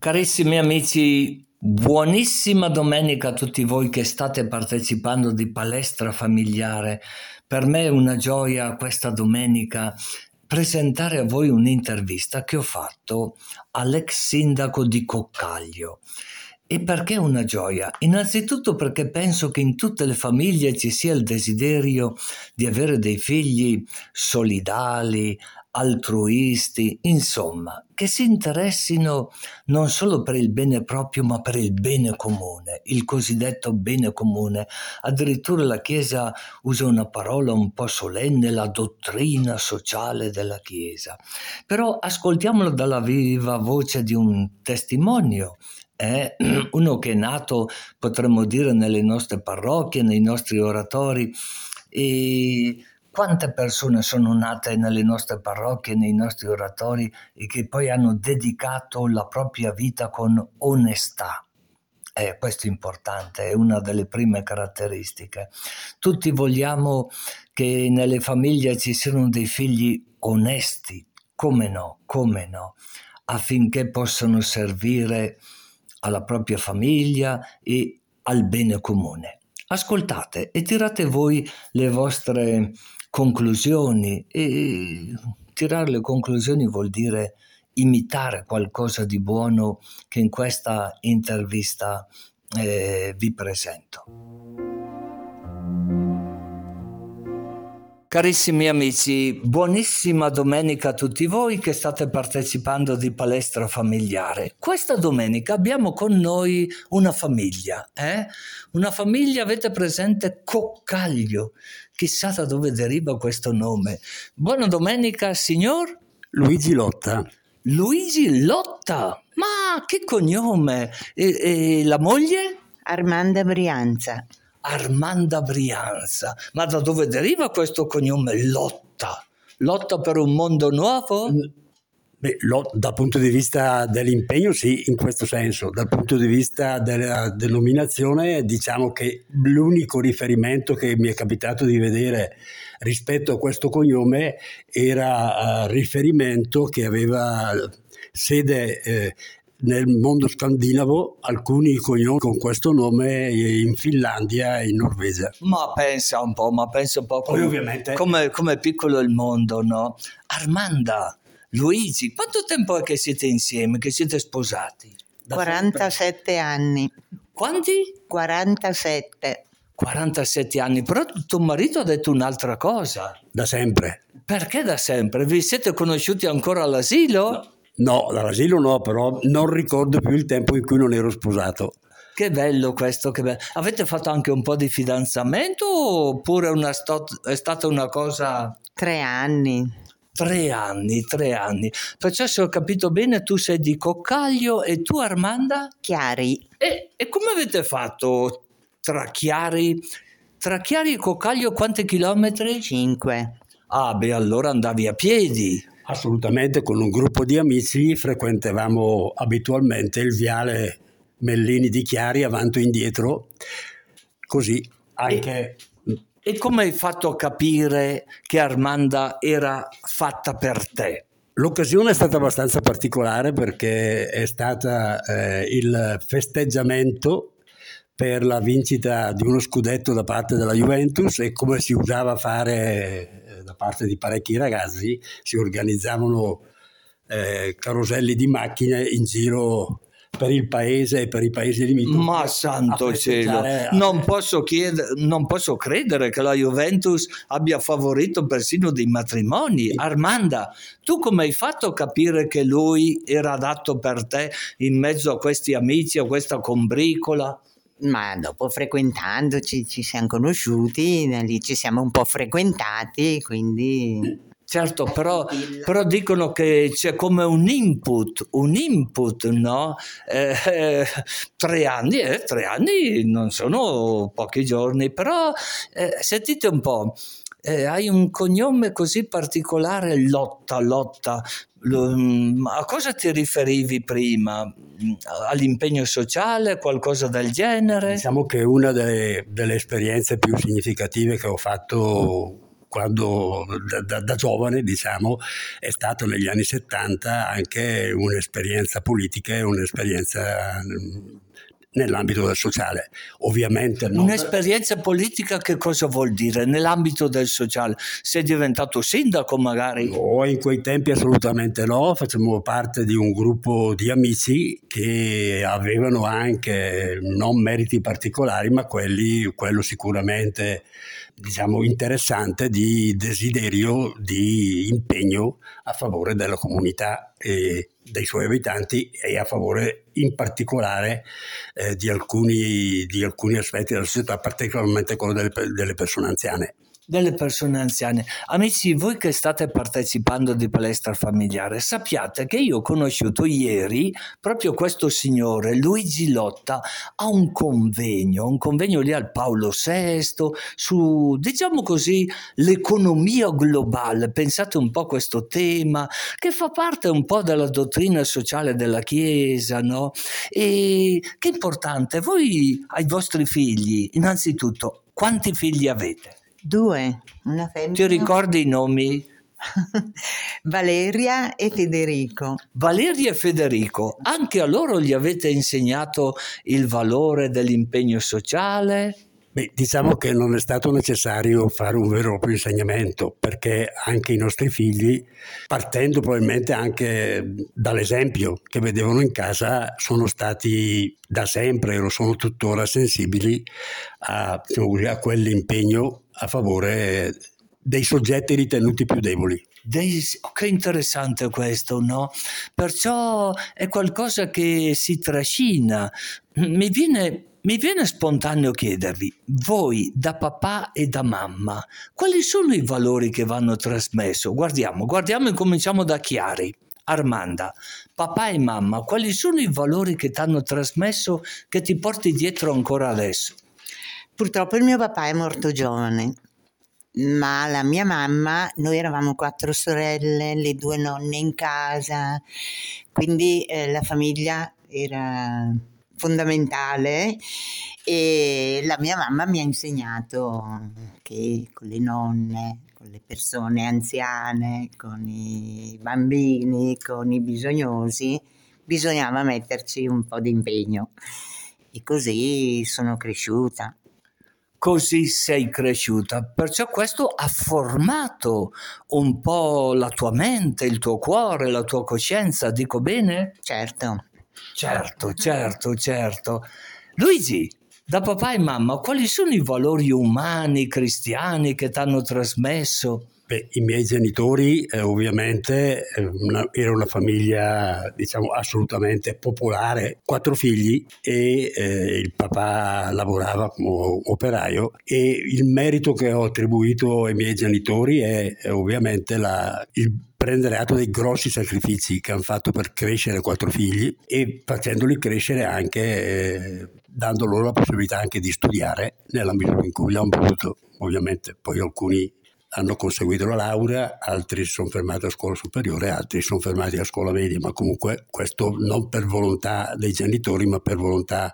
Carissimi amici, buonissima domenica a tutti voi che state partecipando di palestra familiare. Per me è una gioia questa domenica presentare a voi un'intervista che ho fatto all'ex sindaco di Coccaglio. E perché una gioia? Innanzitutto perché penso che in tutte le famiglie ci sia il desiderio di avere dei figli solidali, altruisti, insomma, che si interessino non solo per il bene proprio, ma per il bene comune, il cosiddetto bene comune. Addirittura la Chiesa usa una parola un po' solenne, la dottrina sociale della Chiesa. Però ascoltiamolo dalla viva voce di un testimonio è uno che è nato, potremmo dire, nelle nostre parrocchie, nei nostri oratori e quante persone sono nate nelle nostre parrocchie, nei nostri oratori e che poi hanno dedicato la propria vita con onestà. Eh, questo è importante, è una delle prime caratteristiche. Tutti vogliamo che nelle famiglie ci siano dei figli onesti, come no, come no, affinché possano servire alla propria famiglia e al bene comune. Ascoltate e tirate voi le vostre conclusioni e tirare le conclusioni vuol dire imitare qualcosa di buono che in questa intervista eh, vi presento. Carissimi amici, buonissima domenica a tutti voi che state partecipando di palestra familiare. Questa domenica abbiamo con noi una famiglia, eh? Una famiglia, avete presente Coccaglio. Chissà da dove deriva questo nome. Buona domenica, signor? Luigi Lotta. Luigi Lotta? Ma che cognome! E, e la moglie? Armanda Brianza. Armanda Brianza. Ma da dove deriva questo cognome Lotta? Lotta per un mondo nuovo? Beh, lo, dal punto di vista dell'impegno sì, in questo senso. Dal punto di vista della denominazione diciamo che l'unico riferimento che mi è capitato di vedere rispetto a questo cognome era uh, riferimento che aveva sede eh, nel mondo scandinavo alcuni cognomi con questo nome in Finlandia e in Norvegia. Ma pensa un po', ma pensa un po' come, ovviamente... come, come è piccolo il mondo, no? Armanda, Luigi, quanto tempo è che siete insieme, che siete sposati? Da 47 sempre? anni. Quanti? 47. 47 anni, però tuo marito ha detto un'altra cosa. Da sempre. Perché da sempre? Vi siete conosciuti ancora all'asilo? No. No, dall'asilo no, però non ricordo più il tempo in cui non ero sposato. Che bello questo, che bello. Avete fatto anche un po' di fidanzamento oppure una stot- è stata una cosa... Tre anni. Tre anni, tre anni. Perciò se ho capito bene tu sei di Coccaglio e tu Armanda? Chiari. E, e come avete fatto tra Chiari, tra Chiari e Coccaglio quanti chilometri? Cinque. Ah beh allora andavi a piedi. Assolutamente, con un gruppo di amici frequentavamo abitualmente il viale Mellini di Chiari avanti e indietro, così anche... E, e come hai fatto a capire che Armanda era fatta per te? L'occasione è stata abbastanza particolare perché è stata eh, il festeggiamento per la vincita di uno scudetto da parte della Juventus e come si usava fare da parte di parecchi ragazzi si organizzavano eh, caroselli di macchine in giro per il paese e per i paesi limitrofi. Ma santo cielo, non posso, chiedere, non posso, credere che la Juventus abbia favorito persino dei matrimoni. Armanda, tu come hai fatto a capire che lui era adatto per te in mezzo a questi amici, a questa combricola? Ma dopo frequentandoci ci siamo conosciuti, lì ci siamo un po' frequentati, quindi... Certo, però, però, dicono che c'è come un input, un input, no? Eh, eh, tre anni, eh, tre anni non sono pochi giorni, però eh, sentite un po', eh, hai un cognome così particolare, Lotta, Lotta, Mm, a cosa ti riferivi prima? Mm, all'impegno sociale, qualcosa del genere? Diciamo che una delle, delle esperienze più significative che ho fatto quando da, da, da, giovane diciamo è stato negli anni 70 anche un'esperienza politica e un'esperienza nell'ambito del sociale. Ovviamente non... Un'esperienza politica che cosa vuol dire nell'ambito del sociale? Sei diventato sindaco magari? No, in quei tempi assolutamente no, facciamo parte di un gruppo di amici che avevano anche non meriti particolari, ma quelli, quello sicuramente diciamo, interessante di desiderio di impegno a favore della comunità e dei suoi abitanti e a favore in particolare eh, di, alcuni, di, alcuni, aspetti della società, particolarmente quello delle, delle persone anziane delle persone anziane. Amici, voi che state partecipando di palestra familiare, sappiate che io ho conosciuto ieri proprio questo signore, Luigi Lotta, a un convegno, un convegno lì al Paolo VI su, diciamo così, l'economia globale. Pensate un po' a questo tema che fa parte un po' della dottrina sociale della Chiesa, no? E che importante, voi ai vostri figli, innanzitutto, quanti figli avete? Due, una femmina. Ti ricordi i nomi? Valeria e Federico. Valeria e Federico, anche a loro gli avete insegnato il valore dell'impegno sociale? Beh, diciamo che non è stato necessario fare un vero e proprio insegnamento perché anche i nostri figli, partendo probabilmente anche dall'esempio che vedevano in casa, sono stati da sempre e lo sono tuttora sensibili a, diciamo così, a quell'impegno a favore dei soggetti ritenuti più deboli. Dei, oh, che interessante questo, no? Perciò è qualcosa che si trascina. Mi viene mi viene spontaneo chiedervi, voi da papà e da mamma, quali sono i valori che vanno trasmesso? Guardiamo, guardiamo e cominciamo da Chiari. Armanda, papà e mamma, quali sono i valori che ti hanno trasmesso che ti porti dietro ancora adesso? Purtroppo il mio papà è morto giovane, ma la mia mamma, noi eravamo quattro sorelle, le due nonne in casa, quindi eh, la famiglia era fondamentale e la mia mamma mi ha insegnato che con le nonne, con le persone anziane, con i bambini, con i bisognosi, bisognava metterci un po' di impegno e così sono cresciuta. Così sei cresciuta, perciò questo ha formato un po' la tua mente, il tuo cuore, la tua coscienza, dico bene? Certo. Certo, certo, certo. Luigi, da papà e mamma, quali sono i valori umani, cristiani che ti hanno trasmesso? Beh, I miei genitori eh, ovviamente eh, una, era una famiglia diciamo assolutamente popolare, quattro figli e eh, il papà lavorava come operaio e il merito che ho attribuito ai miei genitori è, è ovviamente la, il prendere atto dei grossi sacrifici che hanno fatto per crescere quattro figli e facendoli crescere anche eh, dando loro la possibilità anche di studiare nell'ambito in cui l'hanno potuto. Ovviamente poi alcuni hanno conseguito la laurea, altri si sono fermati a scuola superiore, altri si sono fermati a scuola media, ma comunque questo non per volontà dei genitori, ma per volontà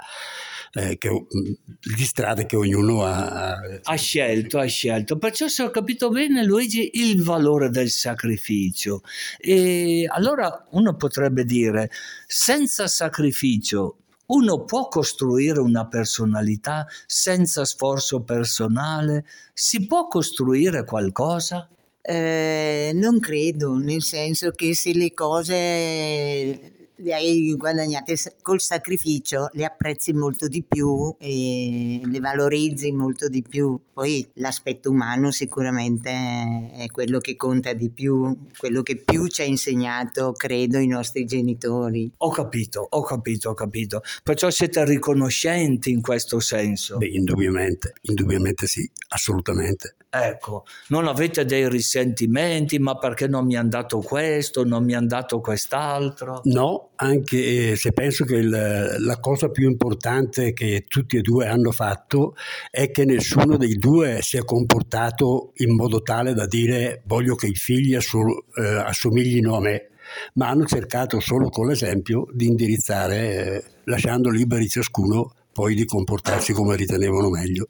eh, che, di strade che ognuno ha, ha scelto, ha scelto. Perciò se ho capito bene Luigi il valore del sacrificio. E allora uno potrebbe dire senza sacrificio uno può costruire una personalità senza sforzo personale? Si può costruire qualcosa? Eh, non credo, nel senso che se le cose le hai guadagnate col sacrificio, le apprezzi molto di più e le valorizzi molto di più. Poi l'aspetto umano sicuramente è quello che conta di più, quello che più ci ha insegnato, credo, i nostri genitori. Ho capito, ho capito, ho capito. Perciò siete riconoscenti in questo senso? Beh, indubbiamente, indubbiamente sì, assolutamente. Ecco, non avete dei risentimenti, ma perché non mi hanno dato questo, non mi hanno dato quest'altro? No, anche se penso che il, la cosa più importante che tutti e due hanno fatto è che nessuno dei due si è comportato in modo tale da dire voglio che i figli assu- eh, assomiglino a me, ma hanno cercato solo con l'esempio di indirizzare, eh, lasciando liberi ciascuno poi di comportarsi come ritenevano meglio.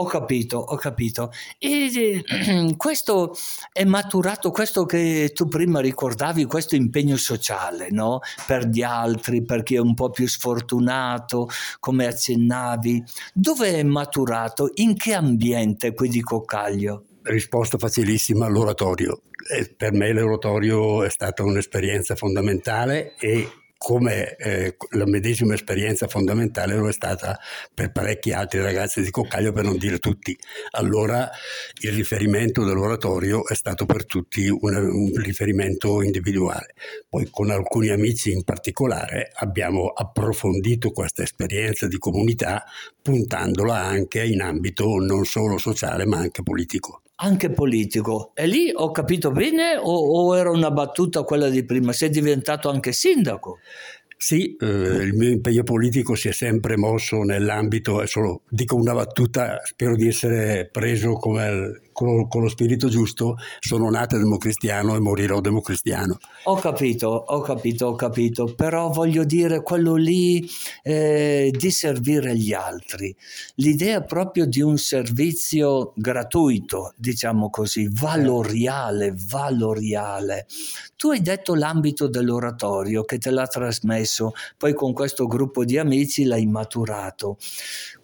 Ho capito, ho capito. E questo è maturato, questo che tu prima ricordavi, questo impegno sociale, no? Per gli altri, per chi è un po' più sfortunato, come accennavi. Dove è maturato? In che ambiente qui di Coccaglio? Risposta facilissima, l'oratorio. Per me l'oratorio è stata un'esperienza fondamentale e come eh, la medesima esperienza fondamentale lo è stata per parecchi altri ragazzi di Coccaglio, per non dire tutti. Allora il riferimento dell'oratorio è stato per tutti un, un riferimento individuale. Poi con alcuni amici in particolare abbiamo approfondito questa esperienza di comunità puntandola anche in ambito non solo sociale ma anche politico anche politico. E lì ho capito bene o, o, era una battuta quella di prima? Sei diventato anche sindaco? Sì, eh, il mio impegno politico si è sempre mosso nell'ambito, solo dico una battuta, spero di essere preso come con, con, lo spirito giusto, sono nato democristiano e morirò democristiano. Ho capito, ho capito, ho capito, però voglio dire quello lì eh, di servire gli altri, l'idea proprio di un servizio gratuito, diciamo così, valoriale, valoriale. Tu hai detto l'ambito dell'oratorio che te l'ha trasmesso, poi con questo gruppo di amici l'hai maturato.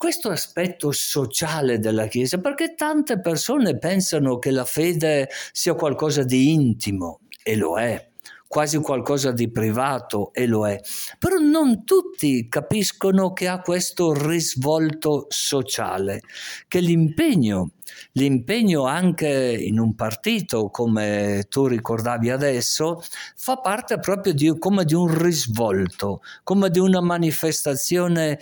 Questo aspetto sociale della Chiesa, perché tante persone pensano che la fede sia qualcosa di intimo, e lo è, quasi qualcosa di privato, e lo è, però non tutti capiscono che ha questo risvolto sociale, che l'impegno, l'impegno anche in un partito, come tu ricordavi adesso, fa parte proprio di, come di un risvolto, come di una manifestazione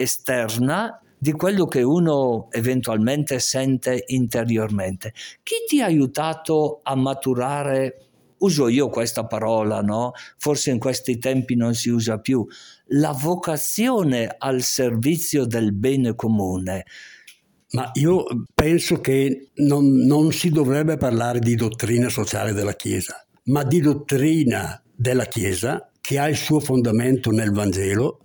esterna di quello che uno eventualmente sente interiormente. Chi ti ha aiutato a maturare, uso io questa parola, no? Forse in questi tempi non si usa più, la vocazione al servizio del bene comune. Ma io penso che non, non si dovrebbe parlare di dottrina sociale della Chiesa, ma di dottrina della Chiesa che ha il suo fondamento nel Vangelo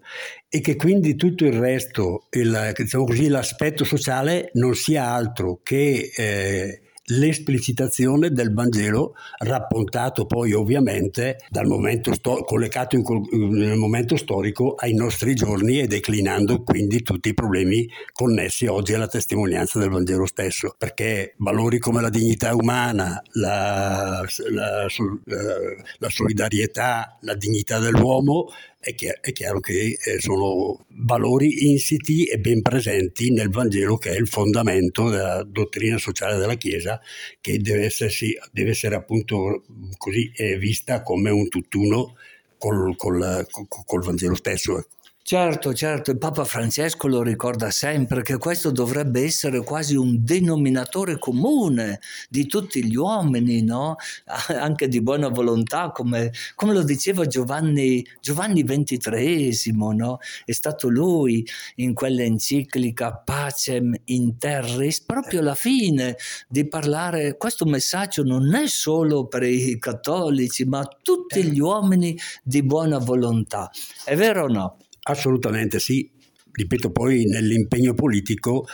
e che quindi tutto il resto, il, diciamo così, l'aspetto sociale non sia altro che eh, l'esplicitazione del Vangelo raccontato poi ovviamente dal momento sto- collegato in, nel momento storico ai nostri giorni e declinando quindi tutti i problemi connessi oggi alla testimonianza del Vangelo stesso. Perché valori come la dignità umana la, la, la, la solidarietà la dignità dell'uomo è chiaro, è chiaro che eh, sono valori insiti e ben presenti nel Vangelo che è il fondamento della dottrina sociale della Chiesa che deve, essersi, deve essere appunto così eh, vista come un tutt'uno col, col, col, col Vangelo stesso. Certo, certo, il Papa Francesco lo ricorda sempre che questo dovrebbe essere quasi un denominatore comune di tutti gli uomini, no? anche di buona volontà, come, come lo diceva Giovanni, Giovanni XXIII, no? è stato lui in quell'enciclica Pacem in Terris, proprio alla fine di parlare, questo messaggio non è solo per i cattolici, ma tutti gli uomini di buona volontà. È vero o no? Assolutamente sì, ripeto poi nell'impegno politico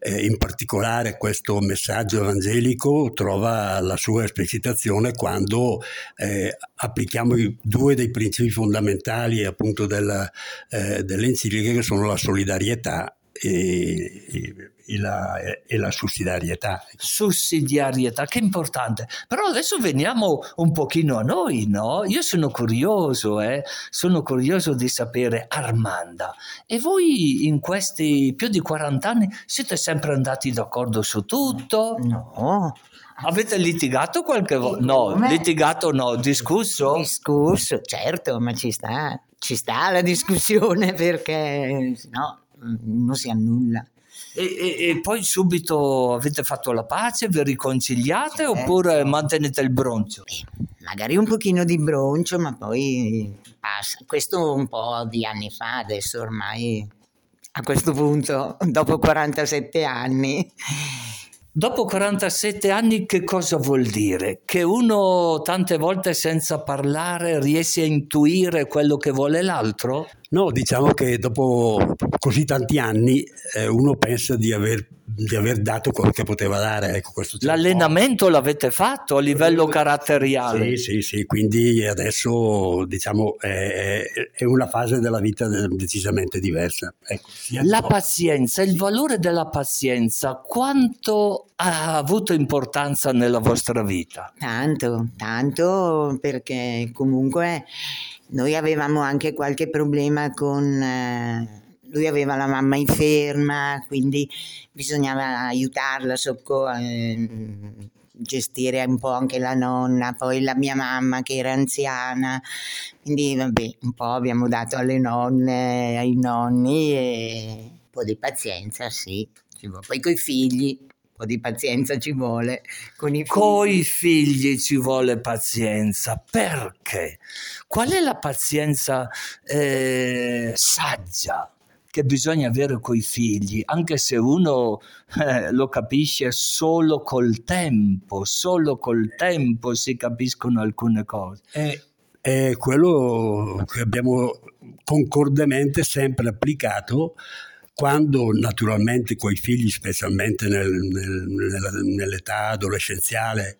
eh, in particolare questo messaggio evangelico trova la sua esplicitazione quando eh, applichiamo i due dei principi fondamentali appunto della, eh, dell'enciclica che sono la solidarietà e, e e la, e la, sussidiarietà. Sussidiarietà, che importante. Però adesso veniamo un pochino a noi, no? Io sono curioso, eh? sono curioso di sapere, Armanda, e voi in questi più di 40 anni siete sempre andati d'accordo su tutto? No. Avete litigato qualche volta? No, Come? litigato no, discusso? Discusso, certo, ma ci sta, ci sta la discussione perché no, non si annulla. E, e, e, poi subito avete fatto la pace, vi riconciliate certo. oppure mantenete il broncio? magari un pochino di broncio, ma poi passa. Questo un po' di anni fa, adesso ormai a questo punto, dopo 47 anni, Dopo 47 anni che cosa vuol dire? Che uno tante volte senza parlare riesce a intuire quello che vuole l'altro? No, diciamo che dopo così tanti anni eh, uno pensa di aver di aver dato quello che poteva dare. Ecco, L'allenamento l'avete fatto a livello caratteriale? Sì, sì, sì, quindi adesso diciamo è, è una fase della vita decisamente diversa. Ecco, La pazienza, il valore della pazienza, quanto ha avuto importanza nella vostra vita? Tanto, tanto perché comunque noi avevamo anche qualche problema con... Eh, lui aveva la mamma inferma, quindi bisognava aiutarla, socco, eh, gestire un po' anche la nonna, poi la mia mamma che era anziana, quindi vabbè, un po' abbiamo dato alle nonne, ai nonni e un po' di pazienza, sì. Poi coi figli po' di pazienza ci vuole. Con i. Coi figli ci vuole pazienza. Perché? Qual è la pazienza eh, saggia? Che bisogna avere coi figli, anche se uno eh, lo capisce solo col tempo, solo col tempo si capiscono alcune cose. È, è quello che abbiamo concordemente sempre applicato quando naturalmente coi figli, specialmente nel, nel, nell'età adolescenziale,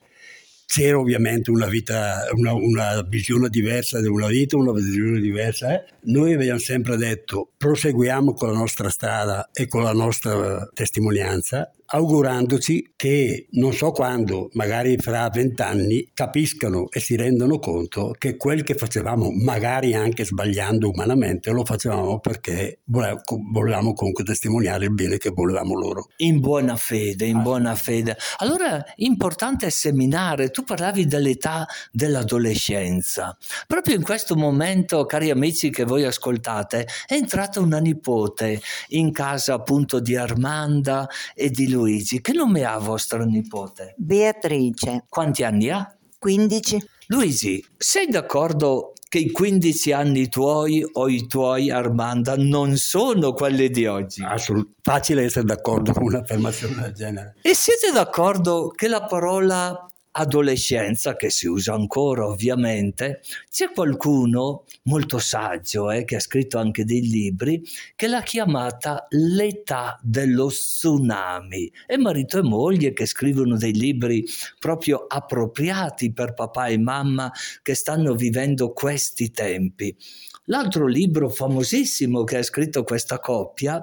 c'era ovviamente una vita, una, una, visione diversa di una vita, una visione diversa. Eh? Noi abbiamo sempre detto proseguiamo con la nostra strada e con la nostra testimonianza augurandoci che non so quando, magari fra vent'anni, capiscano e si rendano conto che quel che facevamo, magari anche sbagliando umanamente, lo facevamo perché volevamo comunque testimoniare il bene che volevamo loro. In buona fede, in buona fede. Allora, importante seminare. Tu parlavi dell'età dell'adolescenza. Proprio in questo momento, cari amici che voi ascoltate, è entrata una nipote in casa appunto di Armanda e di Luigi. Che nome ha vostra nipote? Beatrice. Quanti anni ha? 15. Luigi, sei d'accordo che i 15 anni tuoi o i tuoi Armanda non sono quelli di oggi? Assolutamente. Facile essere d'accordo con un'affermazione del genere. E siete d'accordo che la parola adolescenza, che si usa ancora ovviamente, c'è qualcuno molto saggio eh, che ha scritto anche dei libri che l'ha chiamata l'età dello tsunami e marito e moglie che scrivono dei libri proprio appropriati per papà e mamma che stanno vivendo questi tempi. L'altro libro famosissimo che ha scritto questa coppia,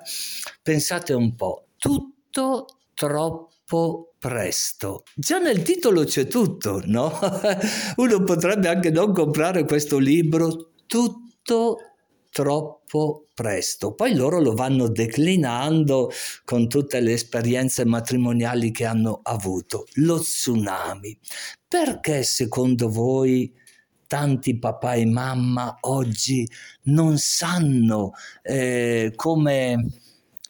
pensate un po', tutto troppo presto. Già nel titolo c'è tutto, no? Uno potrebbe anche non comprare questo libro tutto troppo presto. Poi loro lo vanno declinando con tutte le esperienze matrimoniali che hanno avuto. Lo tsunami. Perché secondo voi tanti papà e mamma oggi non sanno eh, come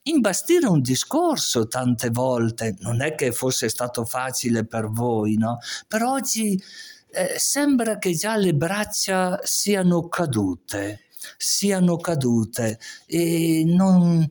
imbastire un discorso tante volte, non è che fosse stato facile per voi, no? Però oggi eh, sembra che già le braccia siano cadute, siano cadute e non,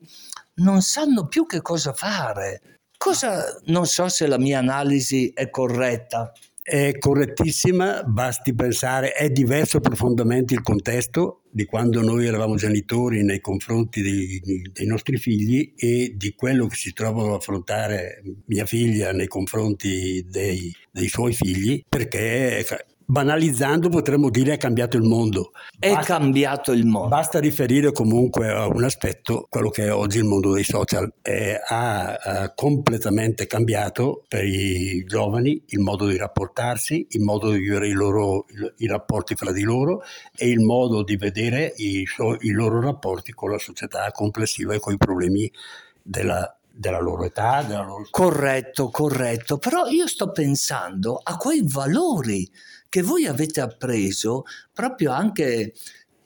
non sanno più che cosa fare. Cosa, non so se la mia analisi è corretta, è correttissima, basti pensare, è diverso profondamente il contesto di quando noi eravamo genitori nei confronti dei, dei nostri figli e di quello che si trova ad affrontare mia figlia nei confronti dei, dei suoi figli, perché banalizzando potremmo dire è cambiato il mondo. È basta, cambiato il mondo. Basta riferire comunque a un aspetto, quello che è oggi il mondo dei social. Eh, ha, ha, completamente cambiato per i giovani il modo di rapportarsi, il modo di vivere i, loro, i rapporti fra di loro e il modo di vedere i, i loro rapporti con la società complessiva e con i problemi della, della loro età. Della loro... Corretto, corretto, però io sto pensando a quei valori che voi avete appreso proprio anche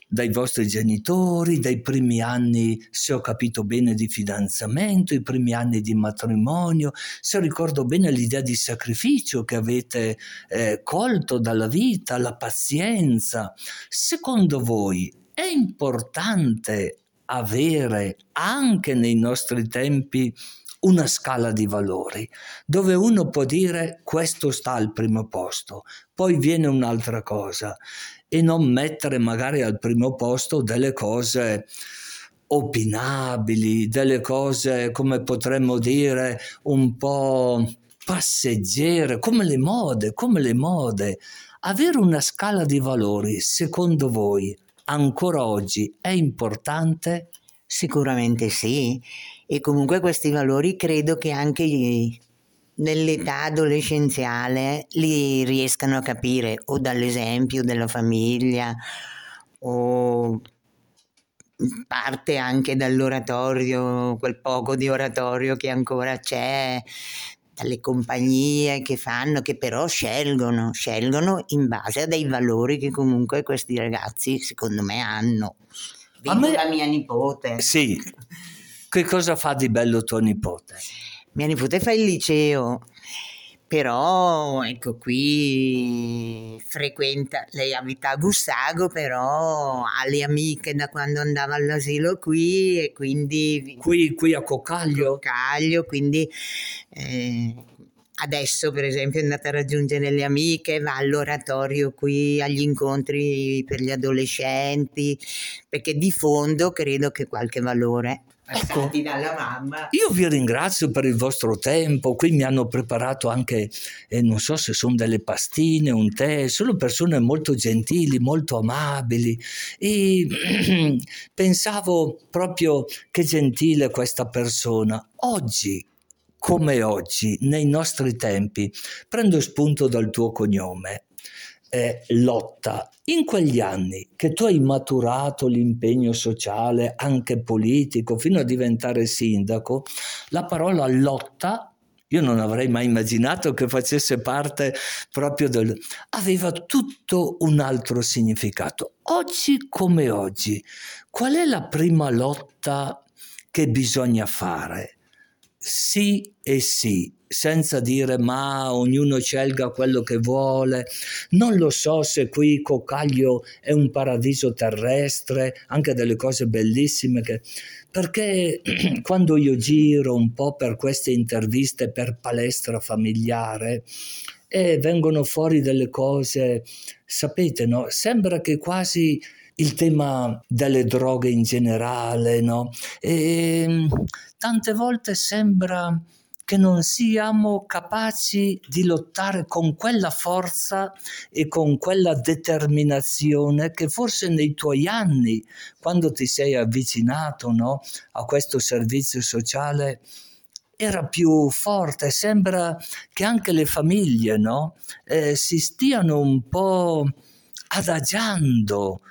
dai vostri genitori, dai primi anni, se ho capito bene, di fidanzamento, i primi anni di matrimonio, se ricordo bene l'idea di sacrificio che avete eh, colto dalla vita, la pazienza. Secondo voi è importante avere anche nei nostri tempi una scala di valori dove uno può dire questo sta al primo posto, poi viene un'altra cosa e non mettere magari al primo posto delle cose opinabili, delle cose come potremmo dire un po' passeggere, come le mode, come le mode. Avere una scala di valori, secondo voi, ancora oggi è importante? Sicuramente sì, e comunque questi valori credo che anche nell'età adolescenziale li riescano a capire o dall'esempio della famiglia o parte anche dall'oratorio, quel poco di oratorio che ancora c'è, dalle compagnie che fanno, che però scelgono, scelgono in base a dei valori che comunque questi ragazzi secondo me hanno. Vedo me... la mia nipote. Sì. Che cosa fa di bello tua nipote? Mia nipote fa il liceo però ecco qui frequenta, lei abita a Gussago, però ha le amiche da quando andava all'asilo qui e quindi... Qui, qui a Cocaglio? Cocaglio, quindi eh, adesso per esempio è andata a raggiungere le amiche, va all'oratorio qui agli incontri per gli adolescenti, perché di fondo credo che qualche valore Ecco. Io vi ringrazio per il vostro tempo, qui mi hanno preparato anche, eh, non so se sono delle pastine, un tè, sono persone molto gentili, molto amabili e pensavo proprio che gentile questa persona. Oggi, come oggi, nei nostri tempi, prendo spunto dal tuo cognome, eh, lotta. In quegli anni che tu hai maturato l'impegno sociale, anche politico, fino a diventare sindaco, la parola lotta io non avrei mai immaginato che facesse parte proprio del... aveva tutto un altro significato. Oggi come oggi, qual è la prima lotta che bisogna fare? Sì e sì, senza dire ma ognuno scelga quello che vuole. Non lo so se qui Cocaglio è un paradiso terrestre, anche delle cose bellissime che... Perché quando io giro un po' per queste interviste per palestra familiare, e vengono fuori delle cose, sapete, no? Sembra che quasi il tema delle droghe in generale, no? E tante volte sembra che non siamo capaci di lottare con quella forza e con quella determinazione che forse nei tuoi anni, quando ti sei avvicinato no, a questo servizio sociale, era più forte. Sembra che anche le famiglie no, eh, si stiano un po' adagiando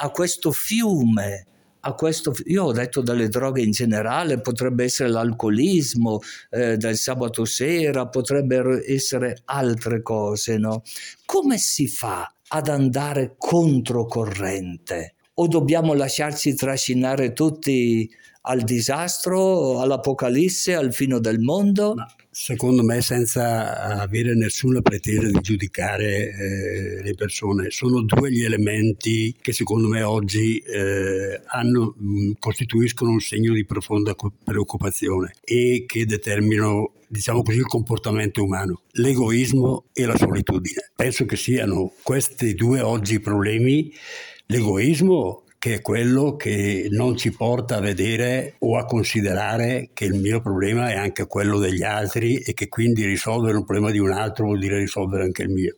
a questo fiume a questo, io ho detto delle droghe in generale, potrebbe essere l'alcolismo eh, del sabato sera, potrebbero essere altre cose, no? Come si fa ad andare controcorrente? O dobbiamo lasciarci trascinare tutti al disastro, all'apocalisse, al fine del mondo? Secondo me senza avere nessuna pretesa di giudicare eh, le persone. Sono due gli elementi che secondo me oggi eh, hanno, mh, costituiscono un segno di profonda preoccupazione e che determinano diciamo così, il comportamento umano, l'egoismo e la solitudine. Penso che siano questi due oggi problemi. L'egoismo che è quello che non ci porta a vedere o a considerare che il mio problema è anche quello degli altri e che quindi risolvere un problema di un altro vuol dire risolvere anche il mio.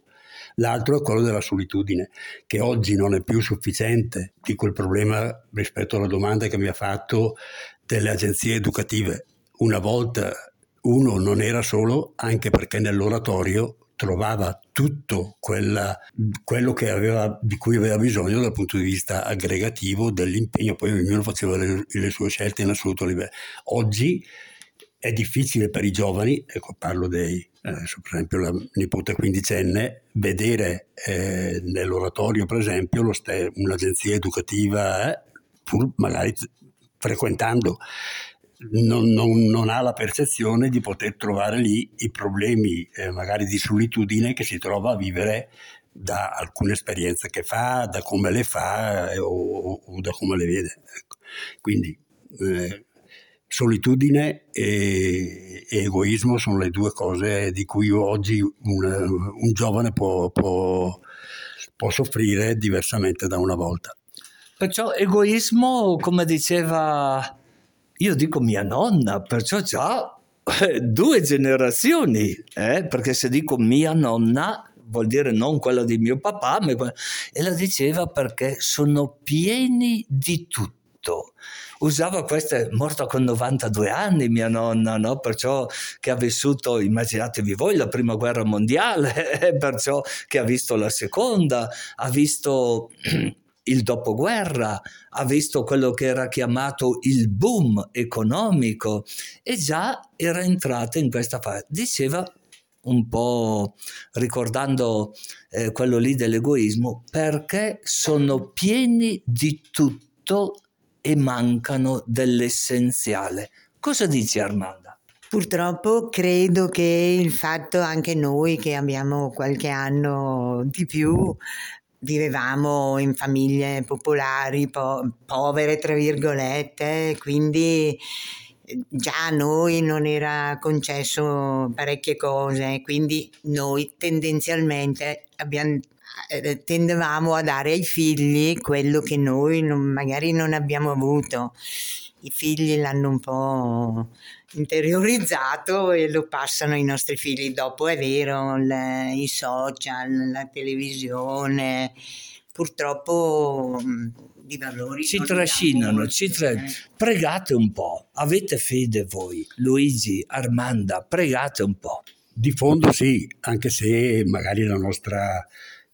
L'altro è quello della solitudine, che oggi non è più sufficiente. Dico il problema rispetto alla domanda che mi ha fatto delle agenzie educative. Una volta uno non era solo anche perché nell'oratorio trovava tutto quella, quello aveva, di cui aveva bisogno dal punto di vista aggregativo dell'impegno, poi ognuno faceva le, le sue scelte in assoluto livello. Oggi è difficile per i giovani, ecco parlo dei, eh, per esempio la nipote quindicenne, vedere eh, nell'oratorio per esempio ste, un'agenzia educativa, eh, pur magari frequentando non, non, non, ha la percezione di poter trovare lì i problemi eh, magari di solitudine che si trova a vivere da alcune esperienze che fa, da come le fa eh, o, o, da come le vede. Ecco. Quindi eh, solitudine e, e, egoismo sono le due cose di cui oggi un, un giovane può, può, può soffrire diversamente da una volta. Perciò egoismo, come diceva, io dico mia nonna, perciò già eh, due generazioni, eh? perché se dico mia nonna vuol dire non quella di mio papà, ma... e la diceva perché sono pieni di tutto usava queste, morta con 92 anni mia nonna, no? perciò che ha vissuto, immaginatevi voi, la prima guerra mondiale, perciò che ha visto la seconda, ha visto il dopoguerra, ha visto quello che era chiamato il boom economico e già era entrata in questa fase. Diceva un po' ricordando eh, quello lì dell'egoismo, perché sono pieni di tutto e mancano dell'essenziale. Cosa dici Armanda? Purtroppo credo che il fatto anche noi che abbiamo qualche anno di più vivevamo in famiglie popolari, po- povere tra virgolette, quindi già a noi non era concesso parecchie cose, quindi noi tendenzialmente abbiamo, eh, tendevamo a dare ai figli quello che noi non, magari non abbiamo avuto. I figli l'hanno un po' interiorizzato e lo passano ai nostri figli. Dopo è vero, le, i social, la televisione, purtroppo di valori. Ci trascinano, ci tra... pregate un po', avete fede voi, Luigi, Armanda, pregate un po'. Di fondo sì, anche se magari la nostra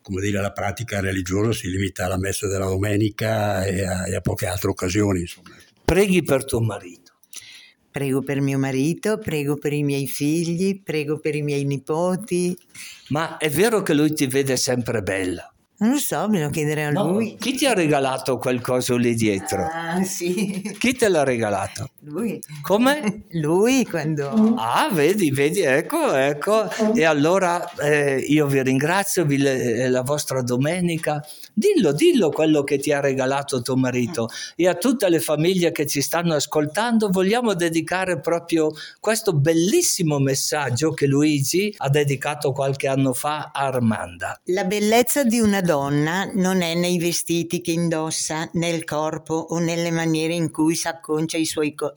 come dire, la pratica religiosa si limita alla messa della domenica e a, e a poche altre occasioni. Insomma. Preghi per tuo marito. Prego per mio marito, prego per i miei figli, prego per i miei nipoti. Ma è vero che lui ti vede sempre bella? Non lo so, me lo chiederei a no, lui. Chi ti ha regalato quel coso lì dietro? Ah, sì. Chi te l'ha regalato? Lui. Come? Lui quando... Ah, vedi, vedi, ecco, ecco. E allora eh, io vi ringrazio, vi le, eh, la vostra domenica. Dillo, dillo quello che ti ha regalato tuo marito. E a tutte le famiglie che ci stanno ascoltando vogliamo dedicare proprio questo bellissimo messaggio che Luigi ha dedicato qualche anno fa a Armanda. La bellezza di una donna non è nei vestiti che indossa, nel corpo o nelle maniere in cui si acconcia i suoi, co-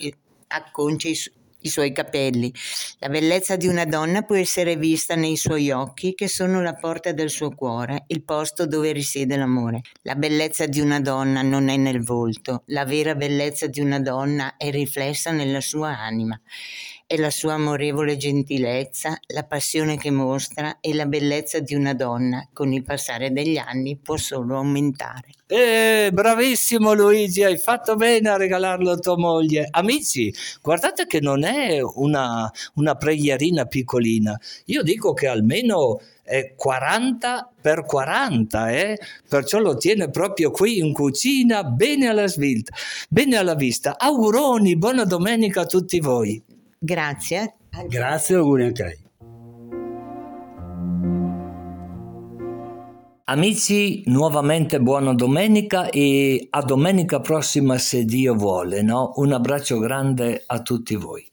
acconcia i, su- i suoi capelli. La bellezza di una donna può essere vista nei suoi occhi, che sono la porta del suo cuore, il posto dove risiede l'amore. La bellezza di una donna non è nel volto, la vera bellezza di una donna è riflessa nella sua anima è la sua amorevole gentilezza, la passione che mostra e la bellezza di una donna con il passare degli anni può solo aumentare. Eh, bravissimo Luigi, hai fatto bene a regalarlo a tua moglie. Amici, guardate che non è una, una preghierina piccolina. Io dico che almeno è 40 per 40, eh? perciò lo tiene proprio qui in cucina, bene alla svilta, bene alla vista. Auguroni, buona domenica a tutti voi. Grazie. Grazie, auguri anche a lei. Amici, nuovamente buona domenica e a domenica prossima se Dio vuole, no? Un abbraccio grande a tutti voi.